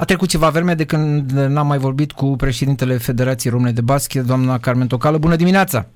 A trecut ceva vreme de când n-am mai vorbit cu președintele Federației Române de Basket, doamna Carmen Tocală. Bună dimineața!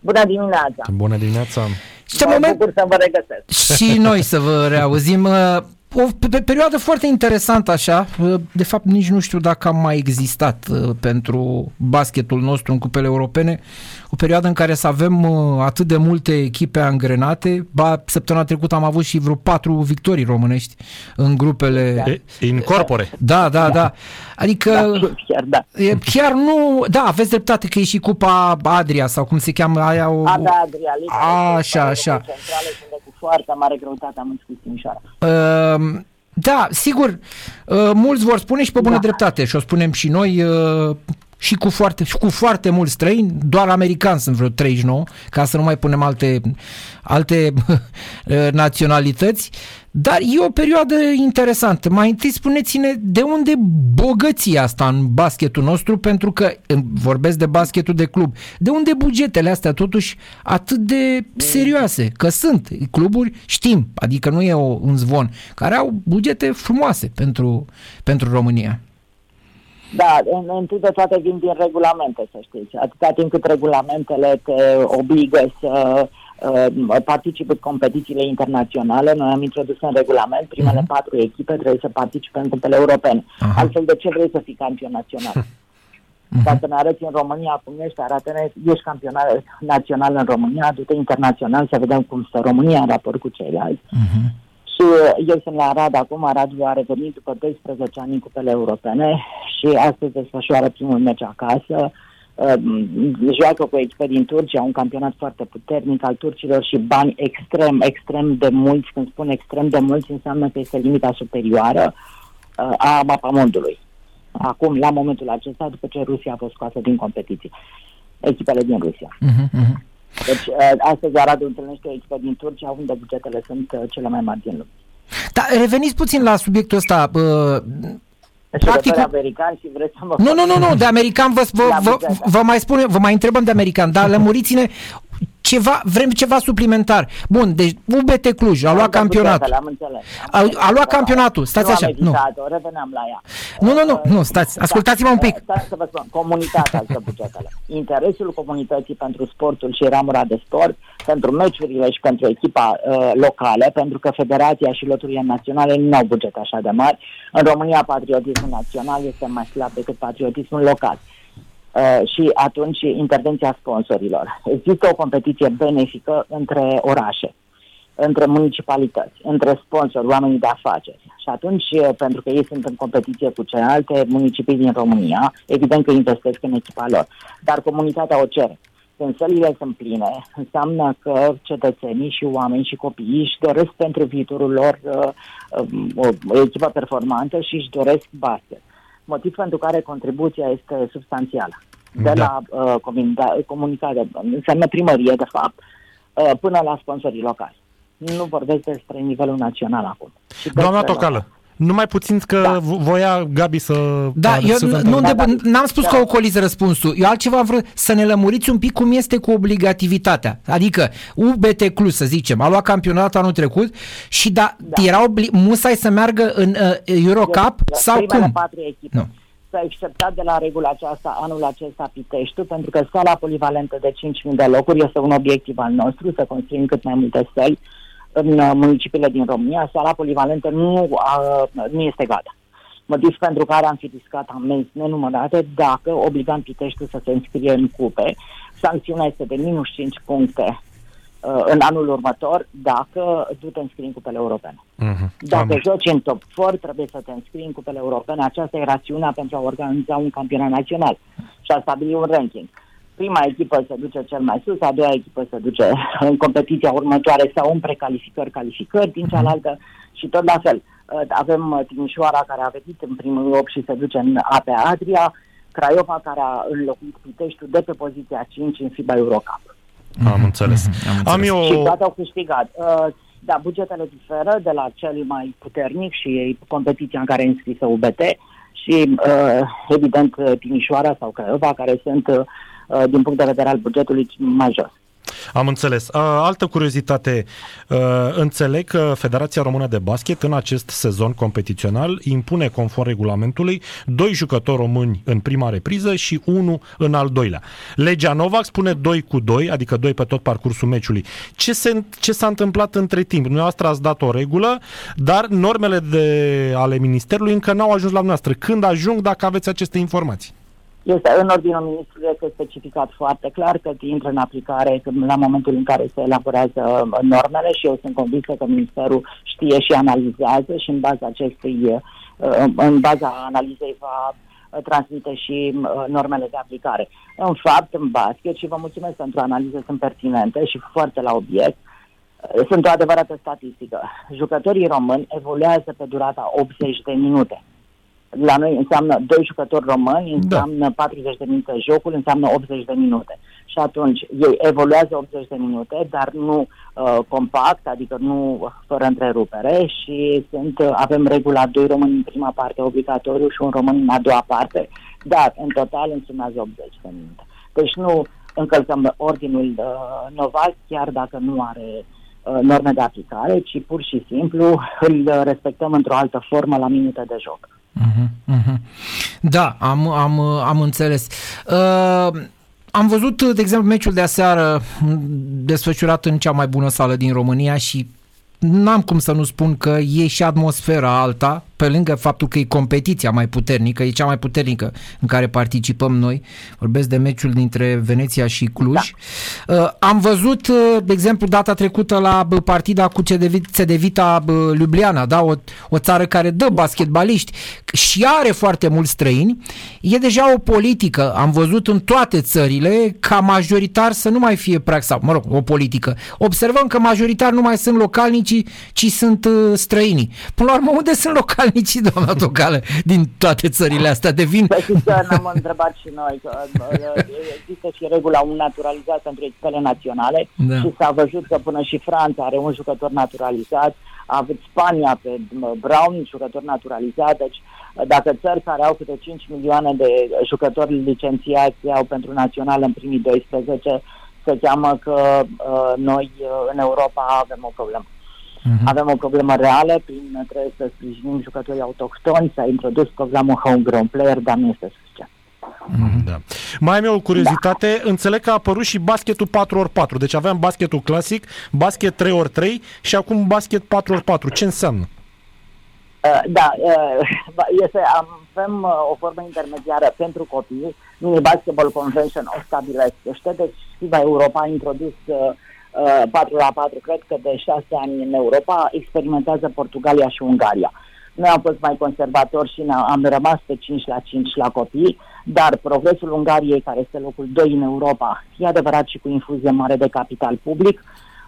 Bună dimineața! Bună dimineața! Și ce mă moment... bucur să vă regăsesc. Și noi să vă reauzim. O perioadă foarte interesantă așa, de fapt nici nu știu dacă am mai existat uh, pentru basketul nostru în cupele europene, o perioadă în care să avem uh, atât de multe echipe angrenate, ba săptămâna trecută am avut și vreo patru victorii românești în grupele... In corpore. Da, da, da. Adică da, chiar, da. chiar nu... Da, aveți dreptate că e și Cupa Adria sau cum se cheamă aia o... Ada Adria, Liga așa, așa. Centrale, cu foarte mare greutate am înțeles Timișoara. Uh, da, sigur, uh, mulți vor spune și pe bună da. dreptate și o spunem și noi uh, și cu foarte, și cu foarte mulți străini, doar americani sunt vreo 39, ca să nu mai punem alte, alte naționalități, dar e o perioadă interesantă. Mai întâi spuneți-ne de unde bogăția asta în basketul nostru, pentru că vorbesc de basketul de club, de unde bugetele astea totuși atât de serioase, că sunt cluburi, știm, adică nu e o, un zvon, care au bugete frumoase pentru, pentru România. Da, întâi de toate vin din regulamente, să știți. Atâta timp cât regulamentele te obligă să uh, participi în competițiile internaționale, noi am introdus în regulament, primele uh-huh. patru echipe trebuie să participe în cupele europene. Uh-huh. Altfel, de ce vrei să fii campion național? Uh-huh. Dacă ne arăți în România cum ești, arată-ne, ești campion național în România, du-te internațional să vedem cum stă România în raport cu ceilalți. Uh-huh. Și eu sunt la Arad acum, Aradul a revenit după 12 ani în cupele europene și astăzi desfășoară primul meci acasă. Uh, joacă cu echipe din Turcia, un campionat foarte puternic al turcilor și bani extrem, extrem de mulți. Când spun extrem de mulți, înseamnă că este limita superioară uh, a mapamondului. Acum, la momentul acesta, după ce Rusia a fost scoasă din competiție. Echipele din Rusia. Uh-huh, uh-huh. Deci, uh, astăzi Aradul întâlnește o echipă din Turcia, unde bugetele sunt uh, cele mai mari din lume. Da, reveniți puțin la subiectul ăsta. Uh, deci Practic, american și vreți să mă Nu, nu, nu, nu, de american vă, vă, vă, vă mai spune, vă mai întrebăm de american, dar lămuriți-ne ceva, vrem ceva suplimentar. Bun, deci UBT Cluj a luat campionatul. Am înțeles. A, a luat campionatul, stați nu așa. Nu, reveneam la ea. Nu, nu, nu, nu stați, da. ascultați-mă un pic. Da, să vă spun, comunitatea altă bugetele. Interesul comunității pentru sportul și ramura de sport, pentru meciurile și pentru echipa uh, locală, pentru că federația și loturile naționale nu au buget așa de mari. În România patriotismul național este mai slab decât patriotismul local. Uh, și atunci intervenția sponsorilor. Există o competiție benefică între orașe, între municipalități, între sponsori, oamenii de afaceri. Și atunci, uh, pentru că ei sunt în competiție cu celelalte municipii din România, evident că investesc în echipa lor. Dar comunitatea o cere. Când sălile sunt pline, înseamnă că cetățenii și oamenii și copiii își doresc pentru viitorul lor uh, uh, o, o echipă performantă și își doresc basket motiv pentru care contribuția este substanțială. De da. la uh, comunica- comunicare, înseamnă primărie, de fapt, uh, până la sponsorii locali. Nu vorbesc despre nivelul național acum. Doamna Tocală, numai puțin că da. voia Gabi să... Da, eu să nu, da, da, n-am spus da. că ocoliți răspunsul. Eu altceva vreau să ne lămuriți un pic cum este cu obligativitatea. Adică UBT Cluj, să zicem, a luat campionatul anul trecut și da, da. era obli- musai să meargă în uh, Eurocup eu, sau cum? patru echipe. Nu. S-a acceptat de la regula aceasta anul acesta Piteștiu, pentru că sala polivalentă de 5.000 de locuri este un obiectiv al nostru, să construim cât mai multe săli în uh, municipiile din România, sala polivalentă nu, a, nu este gata. Motiv pentru care am fi discat amenzi nenumărate dacă obligam Piteștiul să se înscrie în cupe. Sancțiunea este de minus 5 puncte uh, în anul următor dacă tu te înscrii în cupele europene. Uh-huh. Dacă Am. joci în top 4, trebuie să te înscrii în cupele europene. Aceasta e rațiunea pentru a organiza un campionat național și a stabili un ranking prima echipă se duce cel mai sus, a doua echipă se duce în competiția următoare sau în precalificări, calificări din cealaltă și tot la fel. Uh, avem uh, Timișoara care a venit în primul 8 și se duce în AP Adria, Craiova care a înlocuit Piteștiul de pe poziția 5 în FIBA Eurocup. Am înțeles. Am, înțeles. Am eu... Și toate au câștigat. Uh, da, bugetele diferă de la cel mai puternic și competiția în care e înscrisă UBT și, evident, Timișoara sau Craiova, care sunt Uh, din punct de vedere al bugetului mai jos. Am înțeles. Altă curiozitate. Înțeleg că Federația Română de Basket în acest sezon competițional impune conform regulamentului doi jucători români în prima repriză și unul în al doilea. Legea Novak spune 2 cu 2, adică 2 pe tot parcursul meciului. Ce, se, ce s-a întâmplat între timp? Dumneavoastră ați dat o regulă, dar normele de, ale Ministerului încă n-au ajuns la noastră. Când ajung, dacă aveți aceste informații? Este în ordinul ministrului este specificat foarte clar că intră în aplicare la momentul în care se elaborează uh, normele și eu sunt convinsă că Ministerul știe și analizează și în baza acestui, uh, în baza analizei va uh, transmite și normele de aplicare. În fapt, în basket, și vă mulțumesc pentru analize, sunt pertinente și foarte la obiect, sunt o adevărată statistică. Jucătorii români evoluează pe durata 80 de minute la noi înseamnă doi jucători români, da. înseamnă da. 40 de minute jocul, înseamnă 80 de minute. Și atunci ei evoluează 80 de minute, dar nu uh, compact, adică nu fără întrerupere și sunt, uh, avem regula doi români în prima parte obligatoriu și un român în a doua parte, dar în total însumează 80 de minute. Deci nu încălcăm ordinul uh, Noval, chiar dacă nu are uh, norme de aplicare, ci pur și simplu îl respectăm într-o altă formă la minute de joc. Uh-huh, uh-huh. Da, am, am, am înțeles. Uh, am văzut, de exemplu, meciul de aseară desfășurat în cea mai bună sală din România și n-am cum să nu spun că e și atmosfera alta, pe lângă faptul că e competiția mai puternică, e cea mai puternică în care participăm noi, vorbesc de meciul dintre Veneția și Cluj. Da. Uh, am văzut, uh, de exemplu, data trecută la partida cu Cedevita Ljubljana, da? o, o țară care dă basketbaliști și are foarte mulți străini. E deja o politică, am văzut în toate țările, ca majoritar să nu mai fie practic, mă rog, o politică. Observăm că majoritar nu mai sunt localnicii, ci sunt uh, străinii. Până la urmă, unde sunt localnicii? nici doamna Tocală din toate țările astea devin... Păi că ne-am întrebat și noi că există și regula un naturalizat pentru echipele naționale da. și s-a văzut că până și Franța are un jucător naturalizat, a avut Spania pe Brown, jucător naturalizat, deci dacă țări care au câte 5 milioane de jucători licențiați au pentru național în primii 12, se cheamă că uh, noi uh, în Europa avem o problemă. Uh-huh. Avem o problemă reală, prin trebuie să sprijinim jucătorii autohtoni, s-a introdus programul Homegrown Player, dar nu este suficient. Mm, da. Mai am eu o curiozitate, da. înțeleg că a apărut și basketul 4x4, deci aveam basketul clasic, basket 3x3 și acum basket 4x4. Ce înseamnă? Uh, da, uh, este, avem uh, o formă intermediară pentru copii, mini basketball convention o stabilește, deci FIBA Europa a introdus uh, 4 la 4, cred că de 6 ani în Europa, experimentează Portugalia și Ungaria. Noi am fost mai conservatori și am rămas pe 5 la 5 la copii, dar progresul Ungariei, care este locul 2 în Europa, e adevărat și cu infuzie mare de capital public,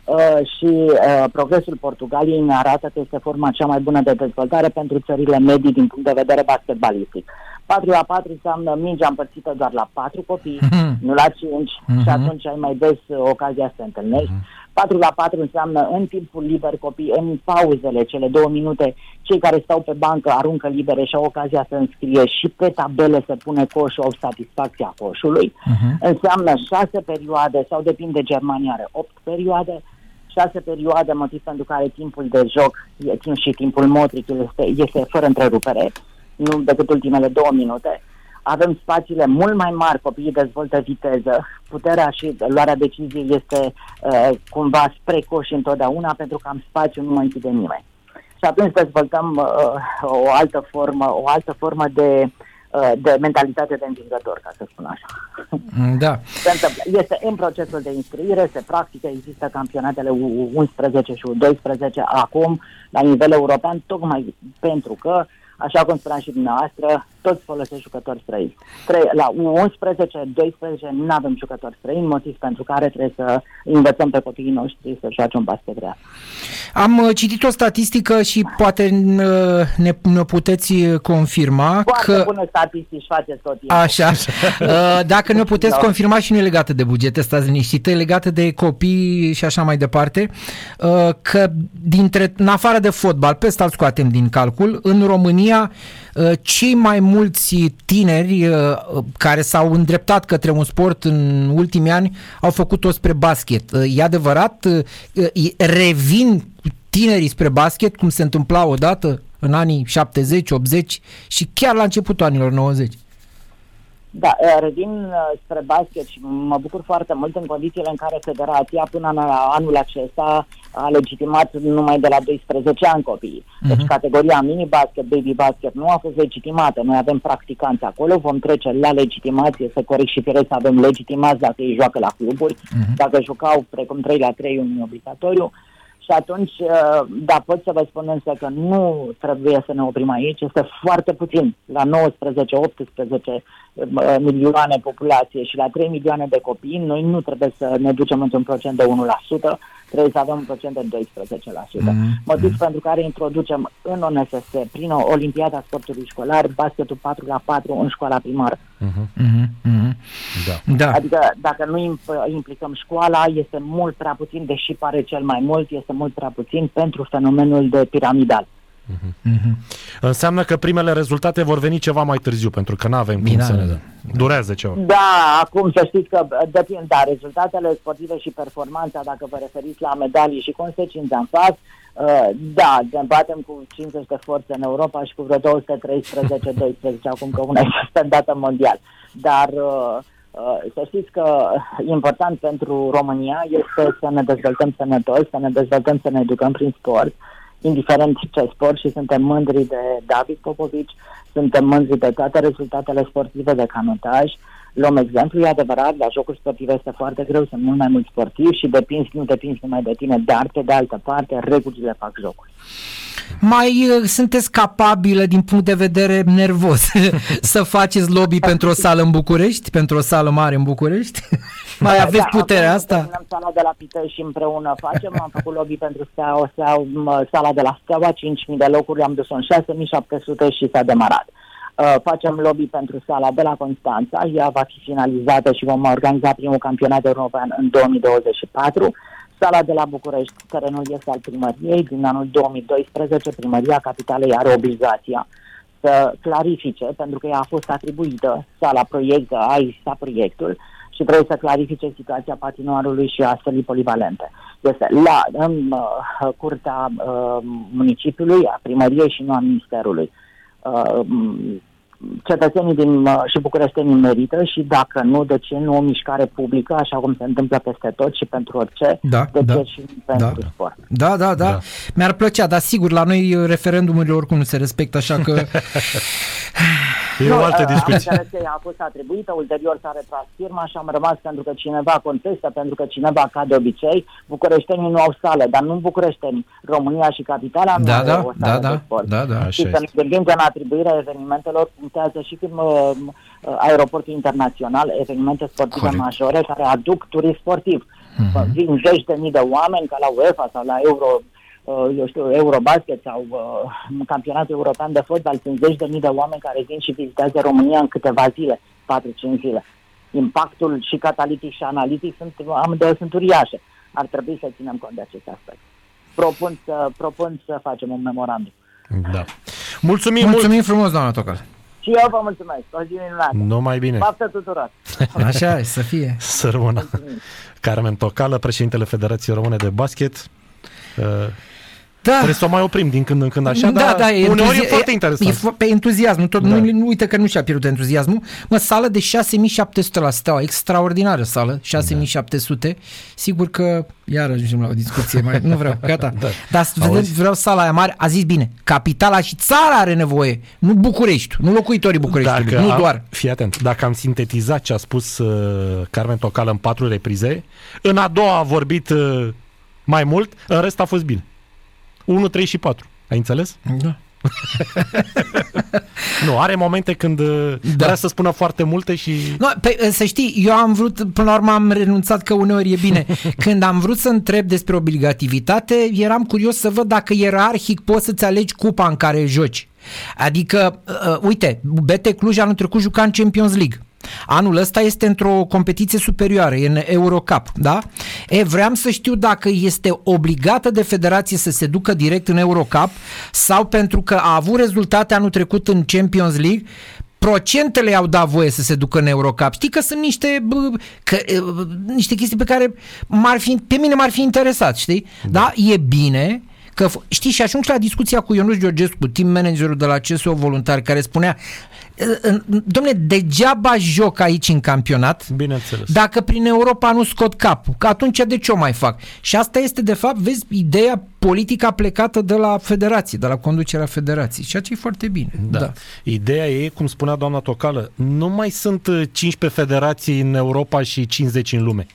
Uh, și uh, progresul Portugaliei ne arată că este forma cea mai bună de dezvoltare pentru țările medii din punct de vedere basketbalistic. 4 la 4 înseamnă mingea împărțită doar la 4 copii, mm-hmm. nu la 5 mm-hmm. și atunci ai mai des uh, ocazia să te întâlnești. Mm-hmm. 4 la 4 înseamnă în timpul liber copii, în pauzele, cele două minute, cei care stau pe bancă aruncă libere și au ocazia să înscrie și pe tabele să pune coșul, au satisfacția coșului. Uh-huh. Înseamnă 6 perioade sau depinde Germania are 8 perioade șase perioade, motiv pentru care timpul de joc timp și timpul motric este, este fără întrerupere, nu decât ultimele două minute. Avem spațiile mult mai mari, copiii dezvoltă viteză, puterea și luarea deciziei este uh, cumva spre coși întotdeauna, pentru că am spațiu, nu mă închide nimeni. Și atunci dezvoltăm uh, o altă formă, o altă formă de uh, Uh, de mentalitate de învingător, ca să spun așa. Mm, da. Se întâmplă. Este în procesul de instruire, se practică, există campionatele U11 și U12 acum, la nivel european, tocmai pentru că uh, așa cum spuneam și dumneavoastră, toți folosesc jucători străini. La U11, 12 nu avem jucători străini, motiv pentru care trebuie să învățăm pe copiii noștri să joace un basket real. Am uh, citit o statistică și poate uh, ne, ne puteți uh, confirma Foarte că... bună statistici faceți tot timpul. Așa. Dacă ne puteți da. confirma și nu e legată de bugete, stați liniștită, e legată de copii și așa mai departe, că dintre, în afară de fotbal, pe ăsta scoatem din calcul, în România România uh, cei mai mulți tineri uh, care s-au îndreptat către un sport în ultimii ani au făcut-o spre basket. Uh, E adevărat? Uh, e- Revin tinerii spre basket, cum se întâmpla odată în anii 70, 80 și chiar la începutul anilor 90. Da, eh, revin eh, spre basket și mă bucur foarte mult în condițiile în care federația până în anul acesta a legitimat numai de la 12 ani copiii. Deci Mhm. categoria mini-basket, baby-basket nu a fost legitimată. Noi avem practicanți acolo, vom trece la legitimație, să corect și firesc să avem legitimați dacă ei joacă la cluburi, dacă jucau precum 3 la 3 un obligatoriu. Și atunci, eh, da, pot să vă spun însă că nu trebuie să ne oprim aici, este foarte puțin, la 19-18 uh, milioane populație și la 3 milioane de copii, noi nu trebuie să ne ducem într-un procent de 1%, trebuie să avem un procent de 12%. Mm, Motiv pentru care introducem în ONSS, prin o Olimpiada Sportului Școlar, basketul 4 la 4 în școala primară. Mhm, Mhm, mhm. Da. Da. Adică dacă nu imp- implicăm școala, este mult prea puțin, deși pare cel mai mult, este mult prea puțin pentru fenomenul de piramidal. Mhm. Înseamnă că primele rezultate vor veni ceva mai târziu, pentru că nu avem cum Bine, să da, ne... da. Durează ceva. Da, acum să știți că depind, da, rezultatele sportive și performanța, dacă vă referiți la medalii și consecințe în fapt, uh, da, ne batem cu 50 de forțe în Europa și cu vreo 213-12, acum că una este suspendată mondial. Dar uh, uh, să știți că important pentru România este să ne dezvoltăm sănătos, să ne dezvoltăm, să ne educăm prin sport, indiferent ce sport și suntem mândri de David Popovici, suntem mândri de toate rezultatele sportive de canotaj. Luăm exemplu, e adevărat, la jocuri sportive este foarte greu, sunt mult mai mulți sportivi și depinzi, nu depinzi numai de tine, dar pe de altă parte, regulile fac jocul. Mai uh, sunteți capabile din punct de vedere nervos să faceți lobby pentru o sală în București, pentru o sală mare în București? Mai aveți Da, puterea acum asta? terminăm sala de la Pitești și împreună facem. Am făcut lobby pentru Steaua, o Steaua, m, sala de la Steaua, 5.000 de locuri, am dus-o în 6.700 și s-a demarat. Uh, facem lobby pentru sala de la Constanța, ea va fi finalizată și vom organiza primul campionat european în 2024. Sala de la București, terenul este al primăriei, din anul 2012 primăria capitalei are obligația să clarifice, pentru că ea a fost atribuită sala proiect, a existat proiectul și trebuie să clarifice situația patinoarului și a sălii polivalente. Este la în uh, curtea uh, municipiului, a primăriei și nu a ministerului. Uh, 呃，嗯，cetățenii din uh, și bucureștenii merită și dacă nu, de ce nu o mișcare publică, așa cum se întâmplă peste tot și pentru orice, Da, de da. ce și pentru Da. sport. Da, da, da, Da. Mi-ar plăcea, dar sigur, la noi uh, referendumurile oricum nu se respectă, așa că... E o altă a- discuție. Am înțeles că ea a fost atribuită, ulterior s-a retras firma și am rămas pentru că cineva contestă, pentru că cineva, ca de obicei, bucureștenii nu au sală, dar nu bucureștenii. România și capitala nu Da, au da, o da, sală da, de sport. da, da. Așa Și să ne este. gândim că în atribuirea evenimentelor punctează și când uh, uh, aeroportul internațional, evenimente sportive Corect. majore care aduc turism sportiv. Mhm. Vin zeci de mii de oameni ca la UEFA sau la Euro, uh, eu știu, Eurobasket sau uh, campionatul european de fotbal, sunt zeci de mii de oameni care vin și vizitează România în câteva zile, 4-5 zile. Impactul și catalitic și analitic sunt, amândouă sunt uriașe. Ar trebui să ținem cont de acest aspect. Propun să, propun să facem un memorandum. Da. Mulțumim, Mulțumim frumos, doamna Tocal. Și eu vă mulțumesc. O zi minunată. mult! Numai bine. Baftă tuturor. Așa e, să fie. Să rămână. Carmen Tocală, președintele Federației Române de Basket. Uh, Da. Trebuie să o mai oprim din când în când așa, da, dar da, e uneori e entuzi- foarte interesant. E, fo- pe entuziasm, tot, Da. nu, nu uite că nu și-a pierdut entuziasmul. Mă, sală de 6700 la Steaua, extraordinară sală, 6700. Sigur că iar ajungem la o discuție mai, nu vreau, gata. Da. Dar să vedem, Auzi? vreau sala aia mare, a zis bine, capitala și țara are nevoie, nu București, nu locuitorii Bucureștiului, nu am, doar. Fii atent, dacă am sintetizat ce a spus uh, Carmen Tocală în patru reprize, în a doua a vorbit uh, mai mult, în rest a fost bine. 1, 3 și 4. Ai înțeles? Da. Nu, are momente când uh, Da. vrea să spună foarte multe și... No, pe, să știi, eu am vrut, până la urmă am renunțat că uneori e bine. Când am vrut să întreb despre obligativitate, eram curios să văd dacă ierarhic poți să-ți alegi cupa în care joci. Adică, uh, uite, BT Cluj anul trecut juca în Champions League. Anul ăsta este într-o competiție superioară, e în Eurocup, da? E, vreau să știu dacă este obligată de federație să se ducă direct în Eurocup sau pentru că a avut rezultate anul trecut în Champions League, procentele au dat voie să se ducă în Eurocup. Știi că sunt niște, că, niște chestii pe care m-ar fi, pe mine m-ar fi interesat, știi? Da? da? E bine, Că, știi, și ajung la discuția cu Ionuș Georgescu, team managerul de la CSO Voluntar, care spunea Domne, degeaba joc aici în campionat Bineînțeles. dacă prin Europa nu scot capul, că atunci de ce o mai fac? Și asta este, de fapt, vezi, ideea politică plecată de la federație, de la conducerea federației, ceea ce e foarte bine. Da. da. Ideea e, cum spunea doamna Tocală, nu mai sunt 15 federații în Europa și 50 în lume.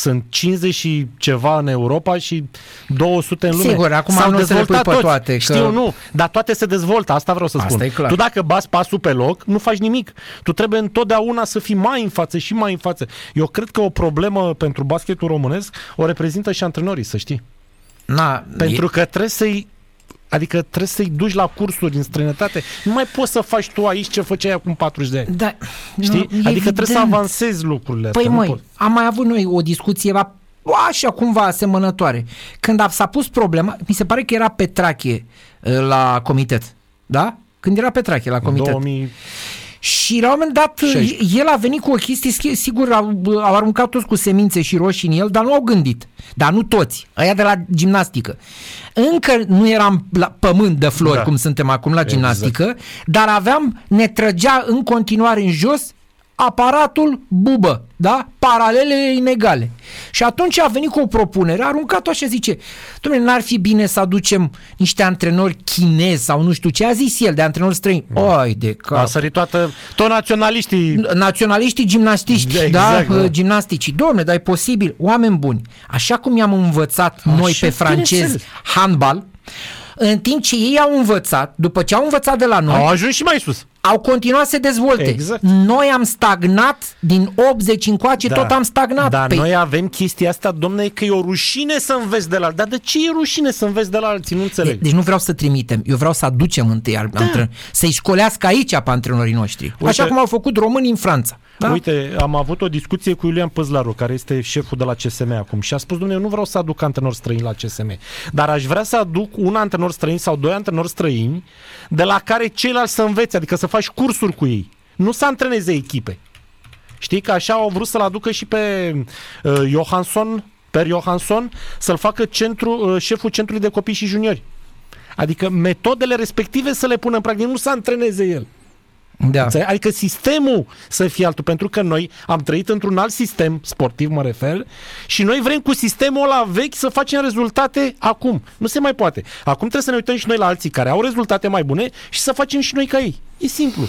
Sunt 50 și ceva în Europa și 200 în lume. Sigur, acum S-au nu se le pui pe toți. toate. Că... Știu, nu, dar toate se dezvoltă, asta vreau să asta spun. E clar. Tu dacă bați pasul pe loc, nu faci nimic. Tu trebuie întotdeauna să fii mai în față și mai în față. Eu cred că o problemă pentru basketul românesc o reprezintă și antrenorii, să știi. Na, pentru e... că trebuie să-i Adică trebuie să-i duci la cursuri în străinătate. Nu mai poți să faci tu aici ce făceai acum 40 de ani. Da, Știi? Nu, adică evident. trebuie să avansezi lucrurile Păi astea, măi, am mai avut noi o discuție așa cumva asemănătoare. Când a, s-a pus problema, mi se pare că era Petrache uh, la comitet. Da? Când era Petrache la comitet. 2000... Și la un moment dat 16. el a venit cu o chestie, sigur au, au aruncat toți cu semințe și roșii în el, dar nu au gândit. Dar nu toți, aia de la gimnastică. Încă nu eram la pământ de flori, da. cum suntem acum la exact. gimnastică, exact. dar aveam, ne trăgea în continuare în jos aparatul bubă, da? Paralele inegale. Și atunci a venit cu o propunere, a aruncat-o și zice, domnule, n-ar fi bine să aducem niște antrenori chinezi sau nu știu ce a zis el, de antrenori străini. Da. Oi, de cap. A sărit toată, tot naționaliștii. Naționaliștii gimnastiști, da, exact, da? da? Gimnasticii. Domnule, dar e posibil, oameni buni, așa cum i-am învățat așa, noi pe francezi handbal, în timp ce ei au învățat, după ce au învățat de la noi... Au ajuns și mai sus. Au continuat să se dezvolte. Exact. Noi am stagnat din 80 încoace, da. tot am stagnat. Dar păi... noi avem chestia asta, domne, că e o rușine să înveți de la alții. Dar de ce e rușine să înveți de la alții? Nu înțeleg. De, deci nu vreau să trimitem, eu vreau să aducem întâi da. antren- să-i școlească aici pe antrenorii noștri. Uite, Așa cum au făcut românii în Franța. Da? Uite, am avut o discuție cu Iulian Păzlaru, care este șeful de la CSM acum și a spus, domnule, eu nu vreau să aduc antrenori străini la CSM, dar aș vrea să aduc un antrenor străin sau doi antrenori străini de la care ceilalți să învețe, adică să faci cursuri cu ei. Nu să antreneze echipe. Știi că așa au vrut să-l aducă și pe uh, Johansson, Per Johansson, să-l facă centru, uh, șeful centrului de copii și juniori. Adică metodele respective să le pună în practică, nu să antreneze el. Da. Adică sistemul să fie altul, pentru că noi am trăit într-un alt sistem sportiv, mă refer, și noi vrem cu sistemul ăla vechi să facem rezultate acum. Nu se mai poate. Acum trebuie să ne uităm și noi la alții care au rezultate mai bune și să facem și noi ca ei. E simplu.